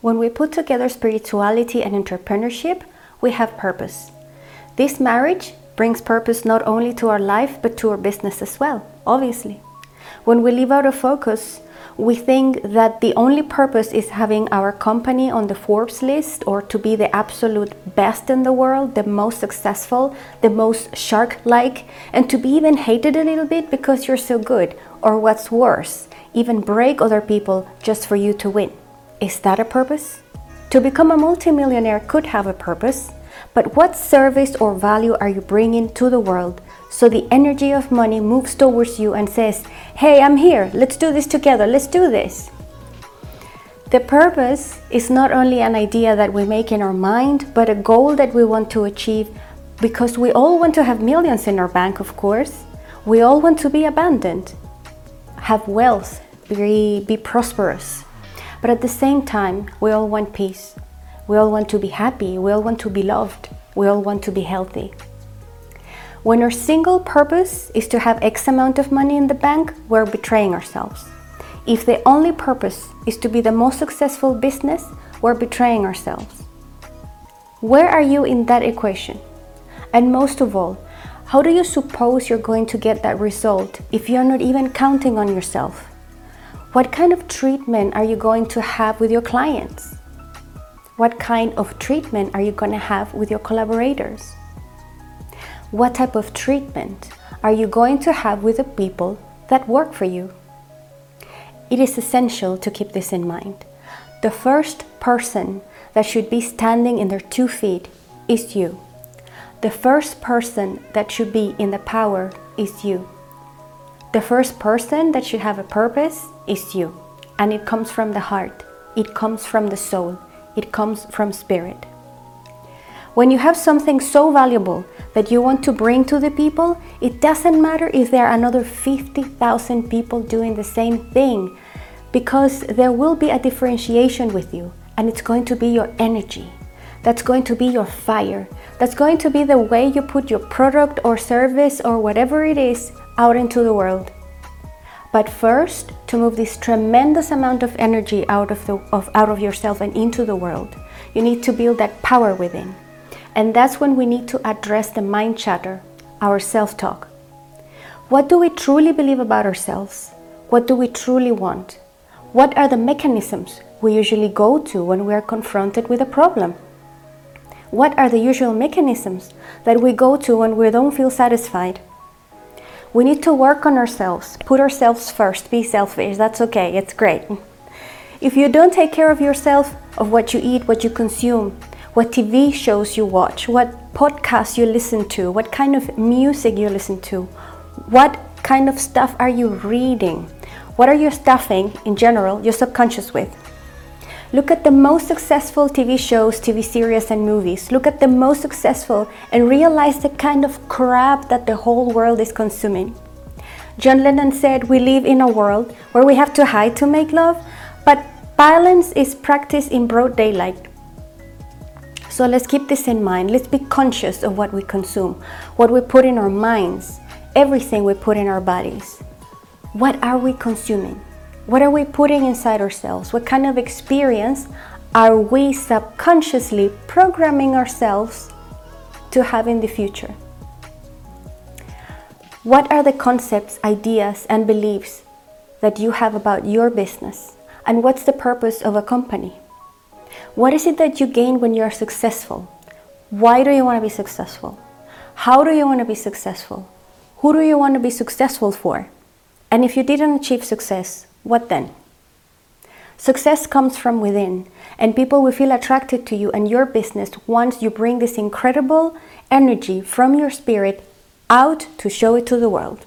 When we put together spirituality and entrepreneurship, we have purpose. This marriage brings purpose not only to our life but to our business as well, obviously. When we live out of focus, we think that the only purpose is having our company on the Forbes list or to be the absolute best in the world, the most successful, the most shark like, and to be even hated a little bit because you're so good, or what's worse, even break other people just for you to win. Is that a purpose? To become a multimillionaire could have a purpose, but what service or value are you bringing to the world so the energy of money moves towards you and says, Hey, I'm here, let's do this together, let's do this. The purpose is not only an idea that we make in our mind, but a goal that we want to achieve because we all want to have millions in our bank, of course. We all want to be abundant, have wealth, be, be prosperous. But at the same time, we all want peace. We all want to be happy. We all want to be loved. We all want to be healthy. When our single purpose is to have X amount of money in the bank, we're betraying ourselves. If the only purpose is to be the most successful business, we're betraying ourselves. Where are you in that equation? And most of all, how do you suppose you're going to get that result if you're not even counting on yourself? What kind of treatment are you going to have with your clients? What kind of treatment are you going to have with your collaborators? What type of treatment are you going to have with the people that work for you? It is essential to keep this in mind. The first person that should be standing in their two feet is you. The first person that should be in the power is you. The first person that should have a purpose is you. And it comes from the heart, it comes from the soul, it comes from spirit. When you have something so valuable that you want to bring to the people, it doesn't matter if there are another 50,000 people doing the same thing because there will be a differentiation with you and it's going to be your energy. That's going to be your fire. That's going to be the way you put your product or service or whatever it is out into the world. But first, to move this tremendous amount of energy out of, the, of, out of yourself and into the world, you need to build that power within. And that's when we need to address the mind chatter, our self talk. What do we truly believe about ourselves? What do we truly want? What are the mechanisms we usually go to when we are confronted with a problem? What are the usual mechanisms that we go to when we don't feel satisfied? We need to work on ourselves, put ourselves first, be selfish. That's okay, it's great. If you don't take care of yourself, of what you eat, what you consume, what TV shows you watch, what podcasts you listen to, what kind of music you listen to, what kind of stuff are you reading, what are you stuffing in general your subconscious with? Look at the most successful TV shows, TV series, and movies. Look at the most successful and realize the kind of crap that the whole world is consuming. John Lennon said, We live in a world where we have to hide to make love, but violence is practiced in broad daylight. So let's keep this in mind. Let's be conscious of what we consume, what we put in our minds, everything we put in our bodies. What are we consuming? What are we putting inside ourselves? What kind of experience are we subconsciously programming ourselves to have in the future? What are the concepts, ideas, and beliefs that you have about your business? And what's the purpose of a company? What is it that you gain when you're successful? Why do you want to be successful? How do you want to be successful? Who do you want to be successful for? And if you didn't achieve success, what then? Success comes from within, and people will feel attracted to you and your business once you bring this incredible energy from your spirit out to show it to the world.